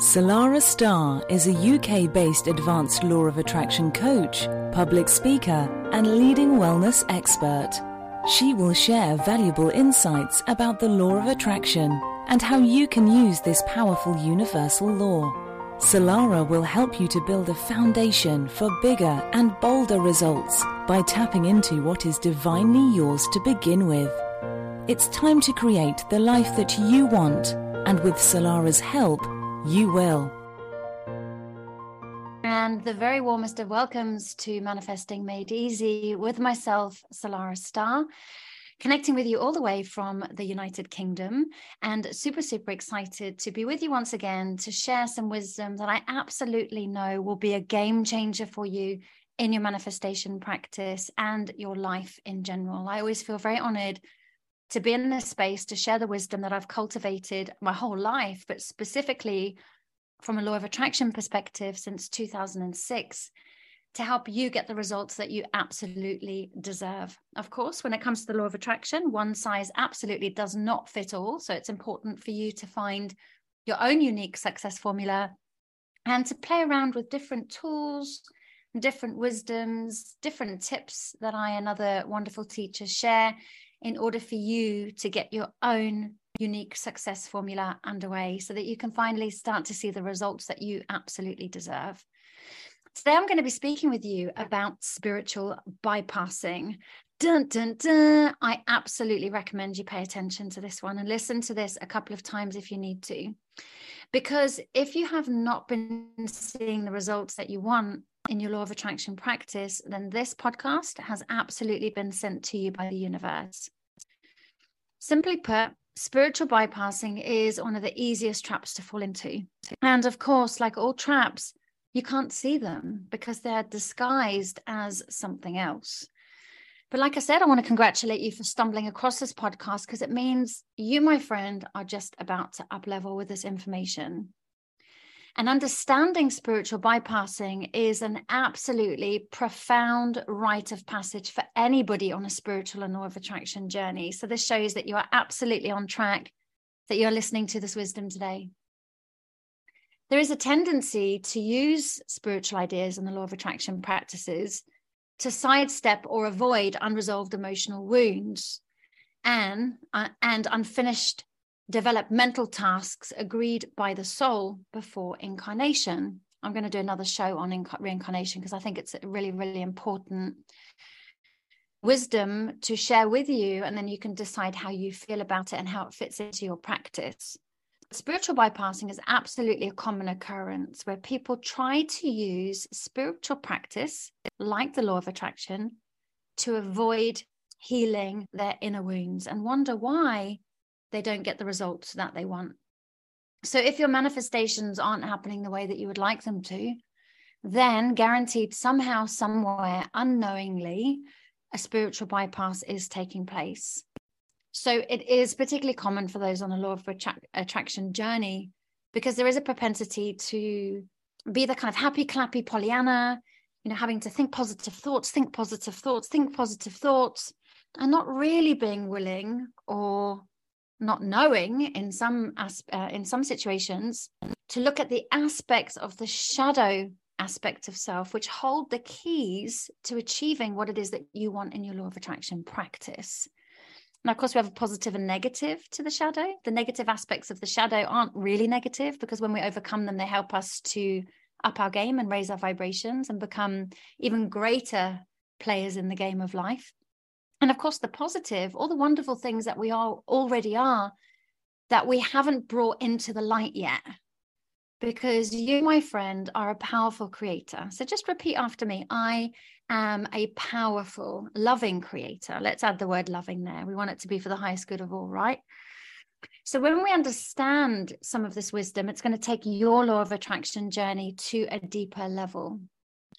Salarah Starre is a UK based advanced law of attraction coach, public speaker, and leading wellness expert. She will share valuable insights about the law of attraction and how you can use this powerful universal law. Salarah will help you to build a foundation for bigger and bolder results by tapping into what is divinely yours to begin with. It's time to create the life that you want, and with Salarah's help, you will. And the very warmest of welcomes to Manifesting Made Easy with myself, Salarah Starre, connecting with you all the way from the United Kingdom. And super, super excited to be with you once again to share some wisdom that I absolutely know will be a game changer for you in your manifestation practice and your life in general. I always feel very honored to be in this space to share the wisdom that I've cultivated my whole life, but specifically from a law of attraction perspective since 2006 to help you get the results that you absolutely deserve. Of course, when it comes to the law of attraction, one size absolutely does not fit all. So it's important for you to find your own unique success formula and to play around with different tools, different wisdoms, different tips that I and other wonderful teachers share in order for you to get your own unique success formula underway so that you can finally start to see the results that you absolutely deserve. Today, I'm going to be speaking with you about spiritual bypassing. Dun, dun, dun. I absolutely recommend you pay attention to this one and listen to this a couple of times if you need to. Because if you have not been seeing the results that you want in your law of attraction practice, then this podcast has absolutely been sent to you by the universe. Simply put, spiritual bypassing is one of the easiest traps to fall into. And of course, like all traps, you can't see them because they're disguised as something else. But like I said, I want to congratulate you for stumbling across this podcast because it means you, my friend, are just about to up level with this information. And understanding spiritual bypassing is an absolutely profound rite of passage for anybody on a spiritual and law of attraction journey. So, this shows that you are absolutely on track, that you're listening to this wisdom today. There is a tendency to use spiritual ideas and the law of attraction practices to sidestep or avoid unresolved emotional wounds and, uh, and unfinished developmental tasks agreed by the soul before incarnation. I'm going to do another show on inc- reincarnation because I think it's a really, really important wisdom to share with you, and then you can decide how you feel about it and how it fits into your practice. Spiritual bypassing is absolutely a common occurrence where people try to use spiritual practice, like the law of attraction, to avoid healing their inner wounds and wonder why they don't get the results that they want. So if your manifestations aren't happening the way that you would like them to, then guaranteed somehow, somewhere, unknowingly, a spiritual bypass is taking place. So it is particularly common for those on a law of attra- attraction journey because there is a propensity to be the kind of happy, clappy Pollyanna, you know, having to think positive thoughts, think positive thoughts, think positive thoughts, and not really being willing or not knowing in some uh, in some situations to look at the aspects of the shadow aspect of self which hold the keys to achieving what it is that you want in your law of attraction practice. Now of course we have a positive and negative to the shadow. The negative aspects of the shadow aren't really negative because when we overcome them they help us to up our game and raise our vibrations and become even greater players in the game of life and of course the positive all the wonderful things that we are already are that we haven't brought into the light yet. Because you my friend are a powerful creator. So just repeat after me. I am a powerful loving creator. Let's add the word loving there. We want it to be for the highest good of all right? So when we understand some of this wisdom it's going to take your law of attraction journey to a deeper level.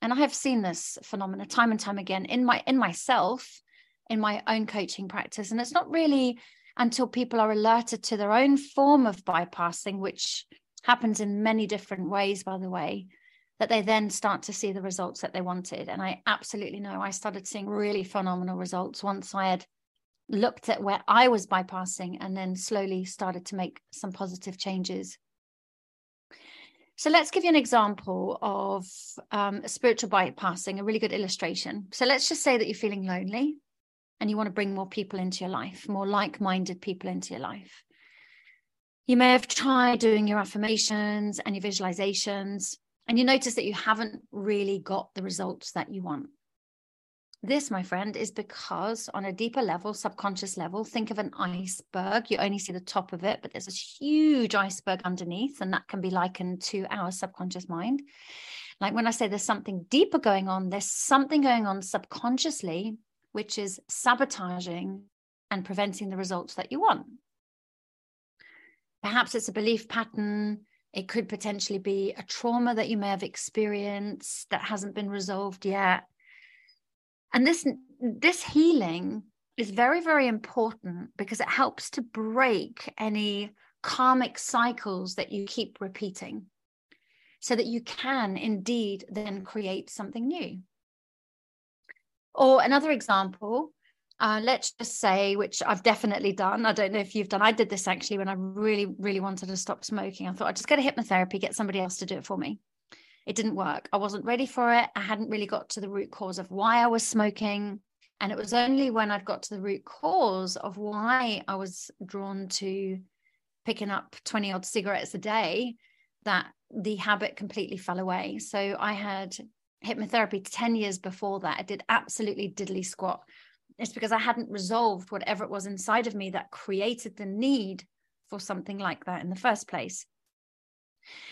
And i have seen this phenomena time and time again in my in myself in my own coaching practice. And it's not really until people are alerted to their own form of bypassing, which happens in many different ways, by the way, that they then start to see the results that they wanted. And I absolutely know I started seeing really phenomenal results once I had looked at where I was bypassing and then slowly started to make some positive changes. So let's give you an example of um, spiritual bypassing, a really good illustration. So let's just say that you're feeling lonely and you want to bring more people into your life, more like minded people into your life. You may have tried doing your affirmations and your visualizations, and you notice that you haven't really got the results that you want. This, my friend, is because on a deeper level, subconscious level, think of an iceberg. You only see the top of it, but there's a huge iceberg underneath, and that can be likened to our subconscious mind. Like when I say there's something deeper going on, there's something going on subconsciously, which is sabotaging and preventing the results that you want. Perhaps it's a belief pattern. It could potentially be a trauma that you may have experienced that hasn't been resolved yet and this this healing is very very important because it helps to break any karmic cycles that you keep repeating so that you can indeed then create something new or another example uh, let's just say which i've definitely done i don't know if you've done i did this actually when i really really wanted to stop smoking i thought i'd just go to hypnotherapy get somebody else to do it for me it didn't work. I wasn't ready for it. I hadn't really got to the root cause of why I was smoking. And it was only when I'd got to the root cause of why I was drawn to picking up 20 odd cigarettes a day that the habit completely fell away. So I had hypnotherapy 10 years before that. I did absolutely diddly squat. It's because I hadn't resolved whatever it was inside of me that created the need for something like that in the first place.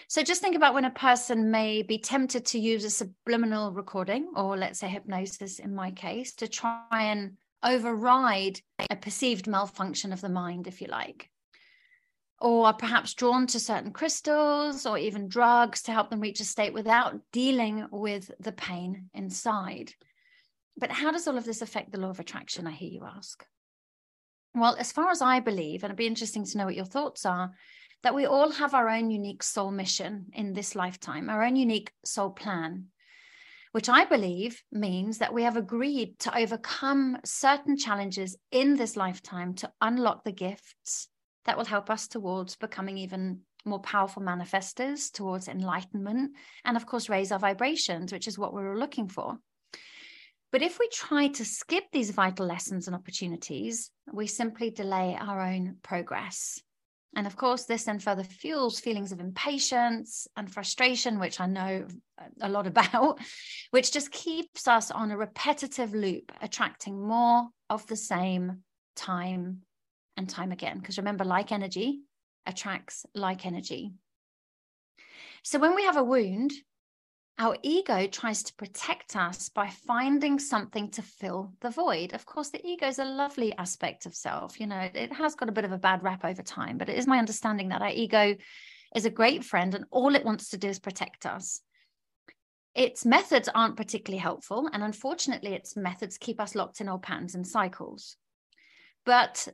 So just think about when a person may be tempted to use a subliminal recording, or let's say hypnosis in my case, to try and override a perceived malfunction of the mind, if you like. Or are perhaps drawn to certain crystals or even drugs to help them reach a state without dealing with the pain inside. But how does all of this affect the law of attraction? I hear you ask. Well, as far as I believe, and it'd be interesting to know what your thoughts are, that we all have our own unique soul mission in this lifetime, our own unique soul plan, which I believe means that we have agreed to overcome certain challenges in this lifetime to unlock the gifts that will help us towards becoming even more powerful manifestors, towards enlightenment, and of course, raise our vibrations, which is what we are looking for. But if we try to skip these vital lessons and opportunities, we simply delay our own progress. And of course, this then further fuels feelings of impatience and frustration, which I know a lot about, which just keeps us on a repetitive loop, attracting more of the same time and time again. Because remember, like energy attracts like energy. So when we have a wound, our ego tries to protect us by finding something to fill the void. Of course, the ego is a lovely aspect of self. You know, it has got a bit of a bad rap over time, but it is my understanding that our ego is a great friend and all it wants to do is protect us. Its methods aren't particularly helpful, and unfortunately, its methods keep us locked in old patterns and cycles. But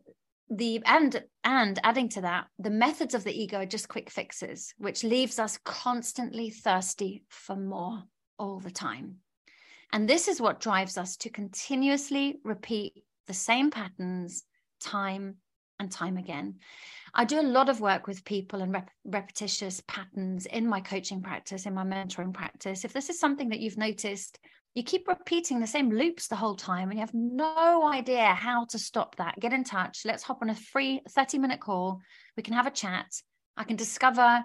the and and adding to that the methods of the ego are just quick fixes which leaves us constantly thirsty for more all the time. And this is what drives us to continuously repeat the same patterns time and time again. I do a lot of work with people and rep- repetitious patterns in my coaching practice in my mentoring practice. If this is something that you've noticed you keep repeating the same loops the whole time and you have no idea how to stop that, get in touch. Let's hop on a free 30 minute call. We can have a chat. I can discover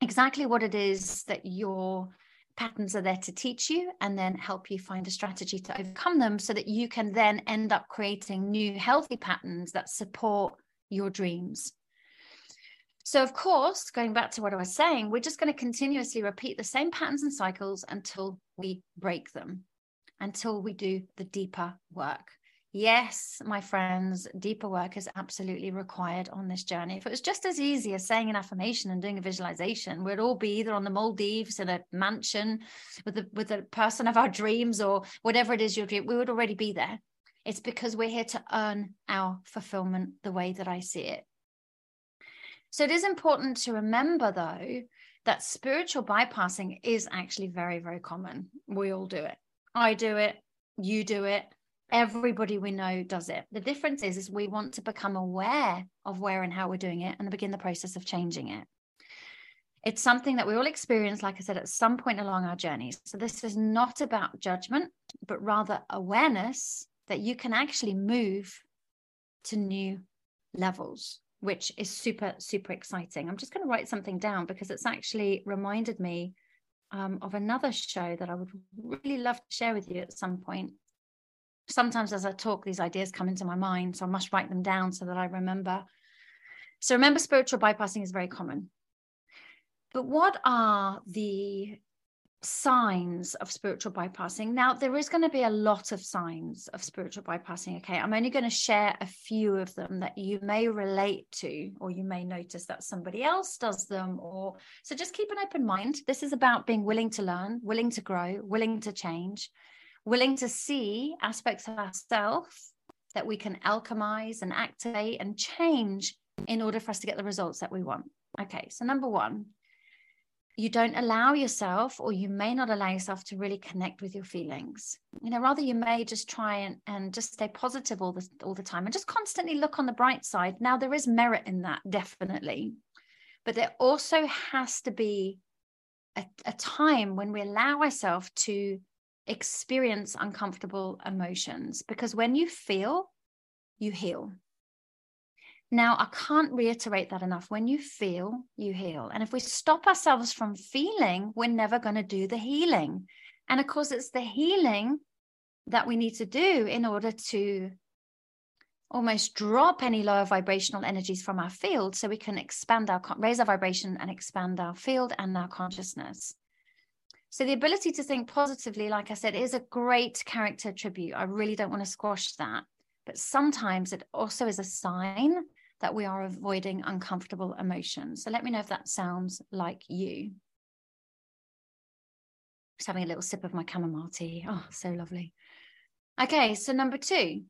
exactly what it is that your patterns are there to teach you and then help you find a strategy to overcome them so that you can then end up creating new healthy patterns that support your dreams. So, of course, going back to what I was saying, we're just going to continuously repeat the same patterns and cycles until we break them, until we do the deeper work. Yes, my friends, deeper work is absolutely required on this journey. If it was just as easy as saying an affirmation and doing a visualization, we'd all be either on the Maldives in a mansion with the with the person of our dreams or whatever it is your dream, we would already be there. It's because we're here to earn our fulfillment the way that I see it. So it is important to remember, though, that spiritual bypassing is actually very, very common. We all do it. I do it. You do it. Everybody we know does it. The difference is, is we want to become aware of where and how we're doing it and begin the process of changing it. It's something that we all experience, like I said, at some point along our journeys. So this is not about judgment, but rather awareness that you can actually move to new levels, which is super, super exciting. I'm just going to write something down because it's actually reminded me um, of another show that I would really love to share with you at some point. Sometimes as I talk, these ideas come into my mind, so I must write them down so that I remember. So remember, spiritual bypassing is very common. But what are the signs of spiritual bypassing. Now, there is going to be a lot of signs of spiritual bypassing. Okay. I'm only going to share a few of them that you may relate to, or you may notice that somebody else does them. Or so just keep an open mind. This is about being willing to learn, willing to grow, willing to change, willing to see aspects of ourselves that we can alchemize and activate and change in order for us to get the results that we want. Okay. So, number one, you don't allow yourself or you may not allow yourself to really connect with your feelings. You know rather you may just try and, and just stay positive all the all the time and just constantly look on the bright side. Now there is merit in that definitely. But there also has to be a, a time when we allow ourselves to experience uncomfortable emotions because when you feel you heal now, I can't reiterate that enough. When you feel, you heal. And if we stop ourselves from feeling, we're never going to do the healing. And of course, it's the healing that we need to do in order to almost drop any lower vibrational energies from our field so we can expand our raise our vibration and expand our field and our consciousness so the ability to think positively like i said is a great character attribute i really don't want to squash that but sometimes it also is a sign that we are avoiding uncomfortable emotions. So let me know if that sounds like you. Just having a little sip of my chamomile tea. Oh, so lovely. Okay, so number two,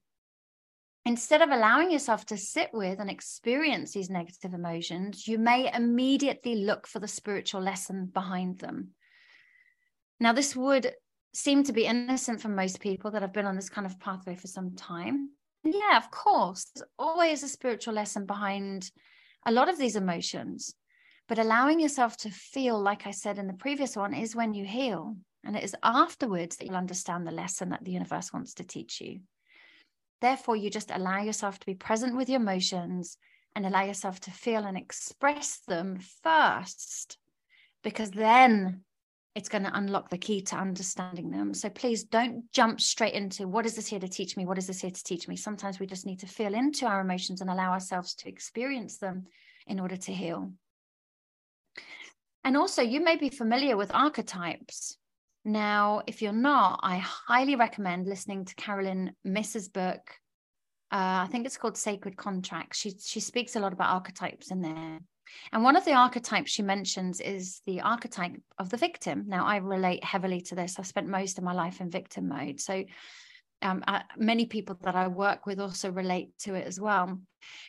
instead of allowing yourself to sit with and experience these negative emotions, you may immediately look for the spiritual lesson behind them. Now, this would seem to be innocent for most people that have been on this kind of pathway for some time yeah, of course. There's always a spiritual lesson behind a lot of these emotions. But allowing yourself to feel, like I said in the previous one, is when you heal. And it is afterwards that you'll understand the lesson that the universe wants to teach you. Therefore, you just allow yourself to be present with your emotions and allow yourself to feel and express them first, because then it's going to unlock the key to understanding them. So please don't jump straight into what is this here to teach me? What is this here to teach me? Sometimes we just need to feel into our emotions and allow ourselves to experience them in order to heal. And also, you may be familiar with archetypes. Now, if you're not, I highly recommend listening to Carolyn Myss's book. Uh, I think it's called Sacred Contracts. She she speaks a lot about archetypes in there. And one of the archetypes she mentions is the archetype of the victim. Now, I relate heavily to this. I've spent most of my life in victim mode. So, um, uh, many people that I work with also relate to it as well.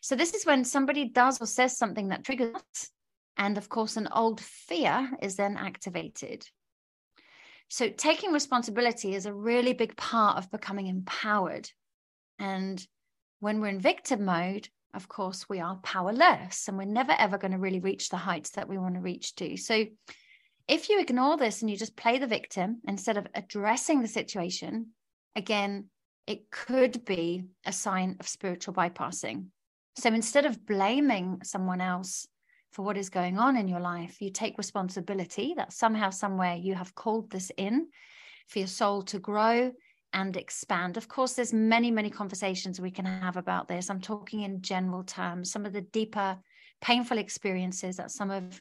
So, this is when somebody does or says something that triggers us. And of course, an old fear is then activated. So, taking responsibility is a really big part of becoming empowered. And when we're in victim mode, of course, we are powerless and we're never ever going to really reach the heights that we want to reach to. So, if you ignore this and you just play the victim instead of addressing the situation, again, it could be a sign of spiritual bypassing. So, instead of blaming someone else for what is going on in your life, you take responsibility that somehow, somewhere you have called this in for your soul to grow and expand. Of course there's many many conversations we can have about this. I'm talking in general terms some of the deeper painful experiences that some of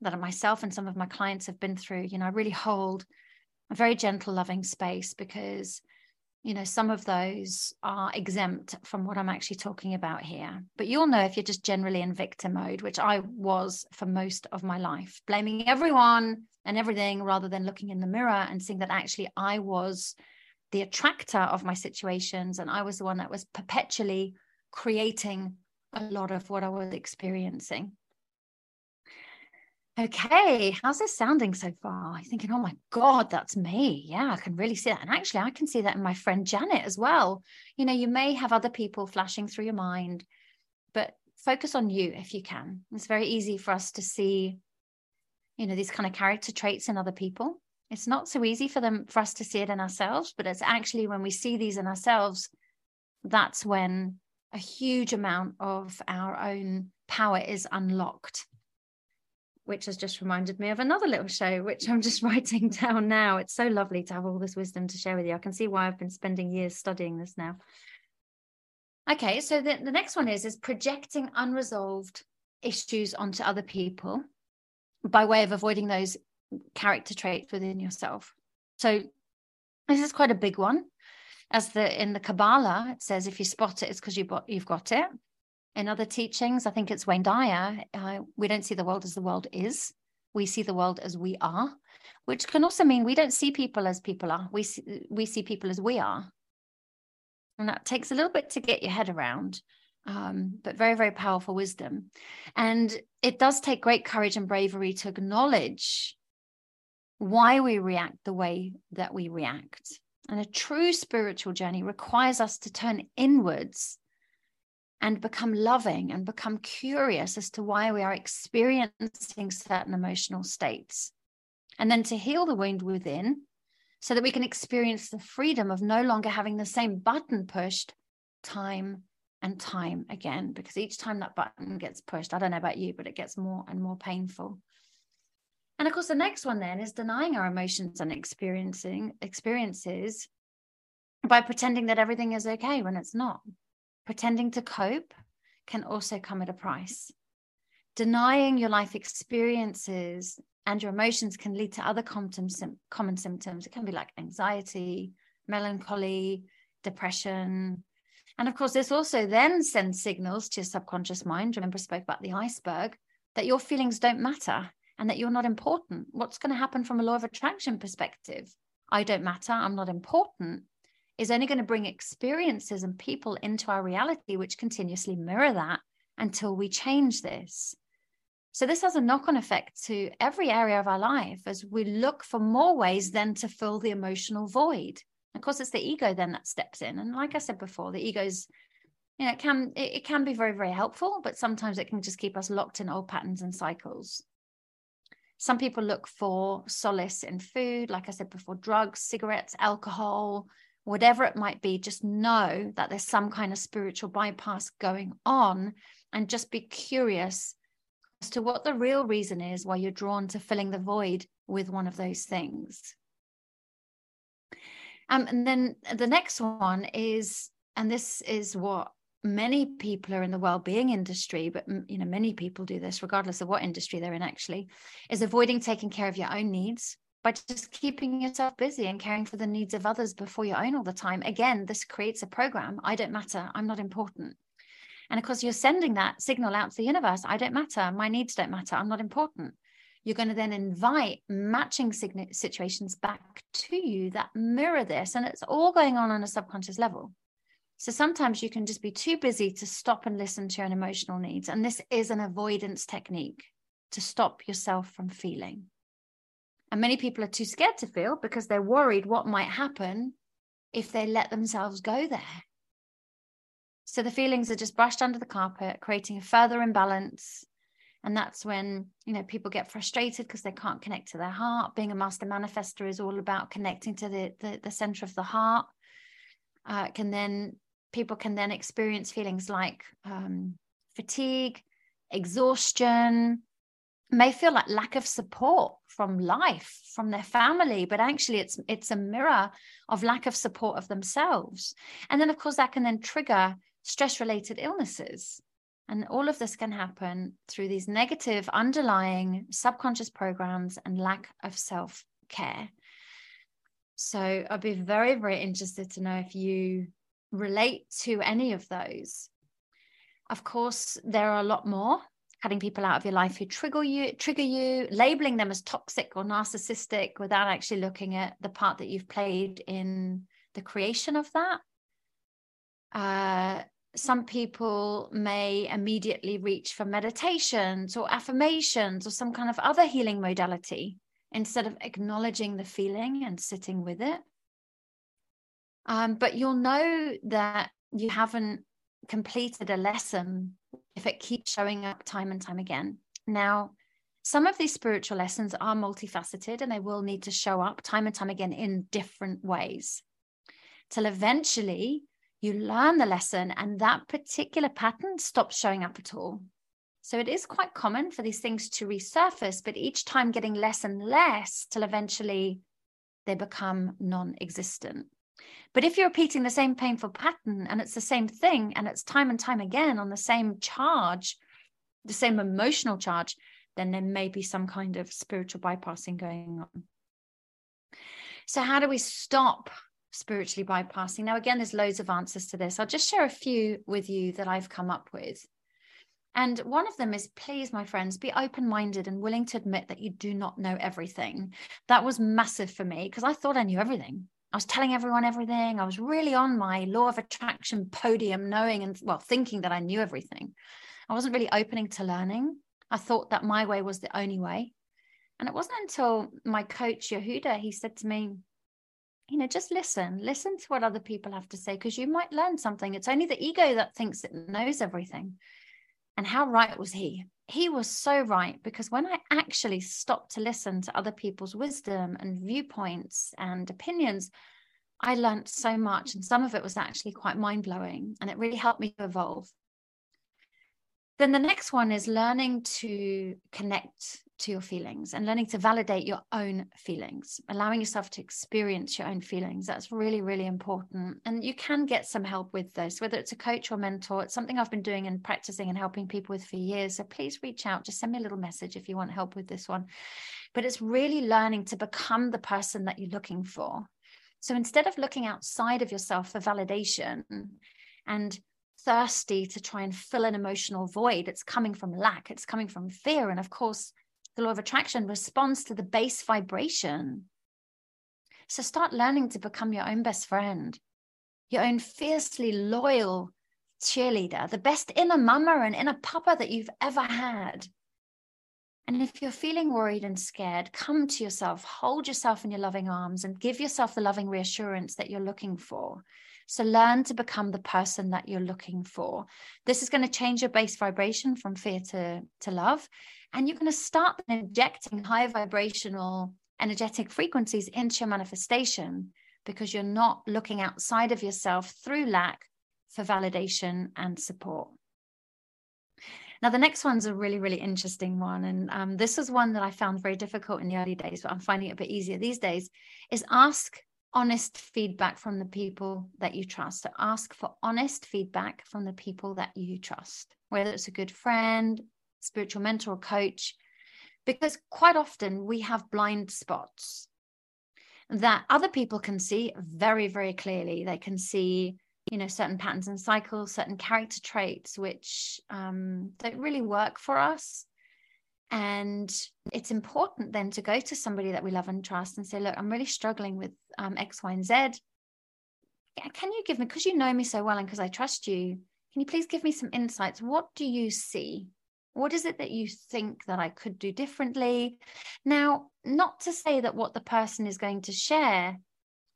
that myself and some of my clients have been through. You know i really hold a very gentle loving space because you know some of those are exempt from what i'm actually talking about here. But you'll know if you're just generally in victim mode which i was for most of my life blaming everyone and everything rather than looking in the mirror and seeing that actually i was the attractor of my situations and i was the one that was perpetually creating a lot of what i was experiencing. Okay how's this sounding so far? I'm thinking oh my god that's me. Yeah i can really see that. And actually i can see that in my friend janet as well. You know you may have other people flashing through your mind but focus on you if you can. It's very easy for us to see you know, these kind of character traits in other people. It's not so easy for them for us to see it in ourselves, but it's actually when we see these in ourselves, that's when a huge amount of our own power is unlocked which has just reminded me of another little show, which I'm just writing down now. It's so lovely to have all this wisdom to share with you. I can see why I've been spending years studying this now. Okay, so the, the next one is is projecting unresolved issues onto other people by way of avoiding those character traits within yourself. So this is quite a big one. As the in the Kabbalah, it says if you spot it, it's because you you've got it in other teachings, I think it's Wayne Dyer, uh, we don't see the world as the world is. We see the world as we are, which can also mean we don't see people as people are. We see, we see people as we are. And that takes a little bit to get your head around, um, but very, very powerful wisdom. And it does take great courage and bravery to acknowledge why we react the way that we react. And a true spiritual journey requires us to turn inwards and become loving and become curious as to why we are experiencing certain emotional states. And then to heal the wound within so that we can experience the freedom of no longer having the same button pushed time and time again. Because each time that button gets pushed, I don't know about you, but it gets more and more painful. And of course, the next one then is denying our emotions and experiencing experiences by pretending that everything is okay when it's not. Pretending to cope can also come at a price. Denying your life experiences and your emotions can lead to other common, symptoms. It can be like anxiety, melancholy, depression. And of course, this also then sends signals to your subconscious mind. Remember, I spoke about the iceberg that your feelings don't matter and that you're not important. What's going to happen from a law of attraction perspective? I don't matter. I'm not important is only going to bring experiences and people into our reality, which continuously mirror that until we change this. So, this has a knock on effect to every area of our life as we look for more ways then to fill the emotional void. Of course, it's the ego then that steps in. And like I said before, the ego's, you know, it can it, it can be very, very helpful, but sometimes it can just keep us locked in old patterns and cycles. Some people look for solace in food, like I said before, drugs, cigarettes, alcohol, whatever it might be, just know that there's some kind of spiritual bypass going on and just be curious as to what the real reason is why you're drawn to filling the void with one of those things. Um, and then the next one is, and this is what many people are in the well-being industry but you know many people do this regardless of what industry they're in actually is avoiding taking care of your own needs by just keeping yourself busy and caring for the needs of others before your own all the time. Again, this creates a program. I don't matter. I'm not important. And of course, you're sending that signal out to the universe. I don't matter. My needs don't matter. I'm not important. You're going to then invite matching situations back to you that mirror this. And it's all going on on a subconscious level. So sometimes you can just be too busy to stop and listen to your emotional needs. And this is an avoidance technique to stop yourself from feeling. And many people are too scared to feel because they're worried what might happen if they let themselves go there. So the feelings are just brushed under the carpet, creating a further imbalance. And that's when, you know, people get frustrated because they can't connect to their heart. Being a master manifester is all about connecting to the, the, the center of the heart. Uh, can then, people can then experience feelings like um, fatigue, exhaustion, may feel like lack of support from life from their family but actually it's it's a mirror of lack of support of themselves. And then of course that can then trigger stress related illnesses. And all of this can happen through these negative underlying subconscious programs and lack of self care so i'd be very very interested to know if you relate to any of those. Of course there are a lot more. Cutting people out of your life who trigger you trigger you labeling them as toxic or narcissistic without actually looking at the part that you've played in the creation of that. Uh, some people may immediately reach for meditations or affirmations or some kind of other healing modality instead of acknowledging the feeling and sitting with it um, but you'll know that you haven't completed a lesson if it keeps showing up time and time again. Now, Some of these spiritual lessons are multifaceted and they will need to show up time and time again in different ways till eventually you learn the lesson and that particular pattern stops showing up at all. So it is quite common for these things to resurface, but each time getting less and less till eventually they become non existent. But if you're repeating the same painful pattern and it's the same thing and it's time and time again on the same charge, the same emotional charge, then there may be some kind of spiritual bypassing going on. So, how do we stop spiritually bypassing? Now, again, there's loads of answers to this. I'll just share a few with you that I've come up with. And one of them is please, my friends, be open minded and willing to admit that you do not know everything. That was massive for me because I thought I knew everything. I was telling everyone everything. I was really on my law of attraction podium, knowing and, well, thinking that I knew everything. I wasn't really opening to learning. I thought that my way was the only way. And it wasn't until my coach, Yehuda, he said to me, you know, just listen, listen to what other people have to say because you might learn something. It's only the ego that thinks it knows everything. And how right was he? He was so right because when I actually stopped to listen to other people's wisdom and viewpoints and opinions, I learned so much. And some of it was actually quite mind blowing. And it really helped me to evolve. Then the next one is learning to connect to your feelings and learning to validate your own feelings, allowing yourself to experience your own feelings. That's really, really important. And you can get some help with this, whether it's a coach or mentor. It's something I've been doing and practicing and helping people with for years. So please reach out, just send me a little message if you want help with this one. But it's really learning to become the person that you're looking for. So instead of looking outside of yourself for validation and thirsty to try and fill an emotional void, it's coming from lack, it's coming from fear. And of course, the law of attraction responds to the base vibration. So start learning to become your own best friend, your own fiercely loyal cheerleader, the best inner mama and inner papa that you've ever had. And if you're feeling worried and scared, come to yourself, hold yourself in your loving arms, and give yourself the loving reassurance that you're looking for. So learn to become the person that you're looking for. This is going to change your base vibration from fear to, to love. And you're going to start injecting high vibrational energetic frequencies into your manifestation because you're not looking outside of yourself through lack for validation and support. Now, the next one's a really, really interesting one. And um, this is one that I found very difficult in the early days, but I'm finding it a bit easier these days, is ask honest feedback from the people that you trust. So ask for honest feedback from the people that you trust, whether it's a good friend, spiritual mentor, or coach, because quite often we have blind spots that other people can see very, very clearly. They can see, you know, certain patterns and cycles, certain character traits which um, don't really work for us. And it's important then to go to somebody that we love and trust and say, look, I'm really struggling with um, X, Y, and Z. Can you give me, because you know me so well and because I trust you, can you please give me some insights? What do you see? What is it that you think that I could do differently? Now, not to say that what the person is going to share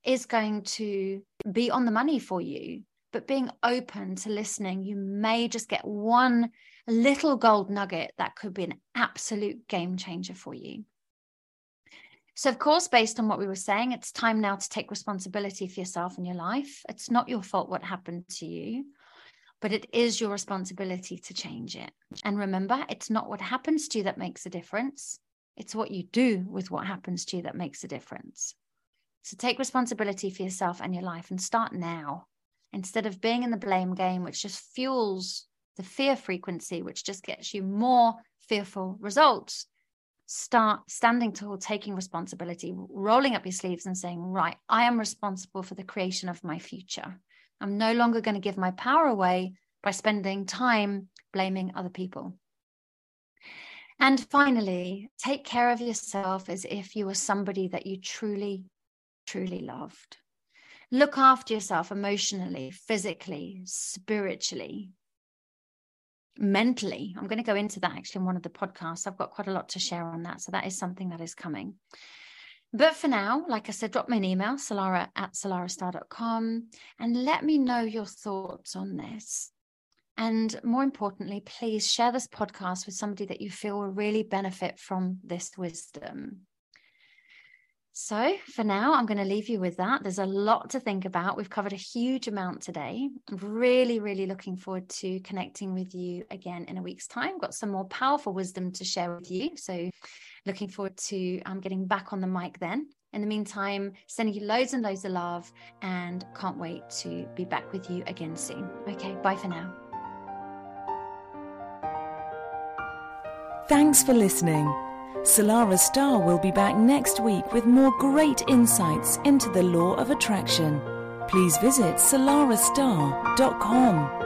is going to be on the money for you, but being open to listening, you may just get one little gold nugget that could be an absolute game changer for you. So, of course, based on what we were saying, it's time now to take responsibility for yourself and your life. It's not your fault what happened to you, but it is your responsibility to change it. And remember, it's not what happens to you that makes a difference, it's what you do with what happens to you that makes a difference. So, take responsibility for yourself and your life and start now instead of being in the blame game, which just fuels the fear frequency, which just gets you more fearful results. Start standing tall, taking responsibility, rolling up your sleeves and saying, Right, I am responsible for the creation of my future. I'm no longer going to give my power away by spending time blaming other people. And finally, take care of yourself as if you were somebody that you truly, truly loved. Look after yourself emotionally, physically, spiritually, mentally. I'm going to go into that actually in one of the podcasts. I've got quite a lot to share on that. So that is something that is coming. But for now, like I said, drop me an email, salarah at salarahstarre.com, and let me know your thoughts on this. And more importantly, please share this podcast with somebody that you feel will really benefit from this wisdom. So, for now, I'm going to leave you with that. There's a lot to think about. We've covered a huge amount today. I'm really, really looking forward to connecting with you again in a week's time. Got some more powerful wisdom to share with you. So, looking forward to um, getting back on the mic then. In the meantime, sending you loads and loads of love and can't wait to be back with you again soon. Okay, bye for now. Thanks for listening. Salarah Starre will be back next week with more great insights into the law of attraction. Please visit salarahstarre.com.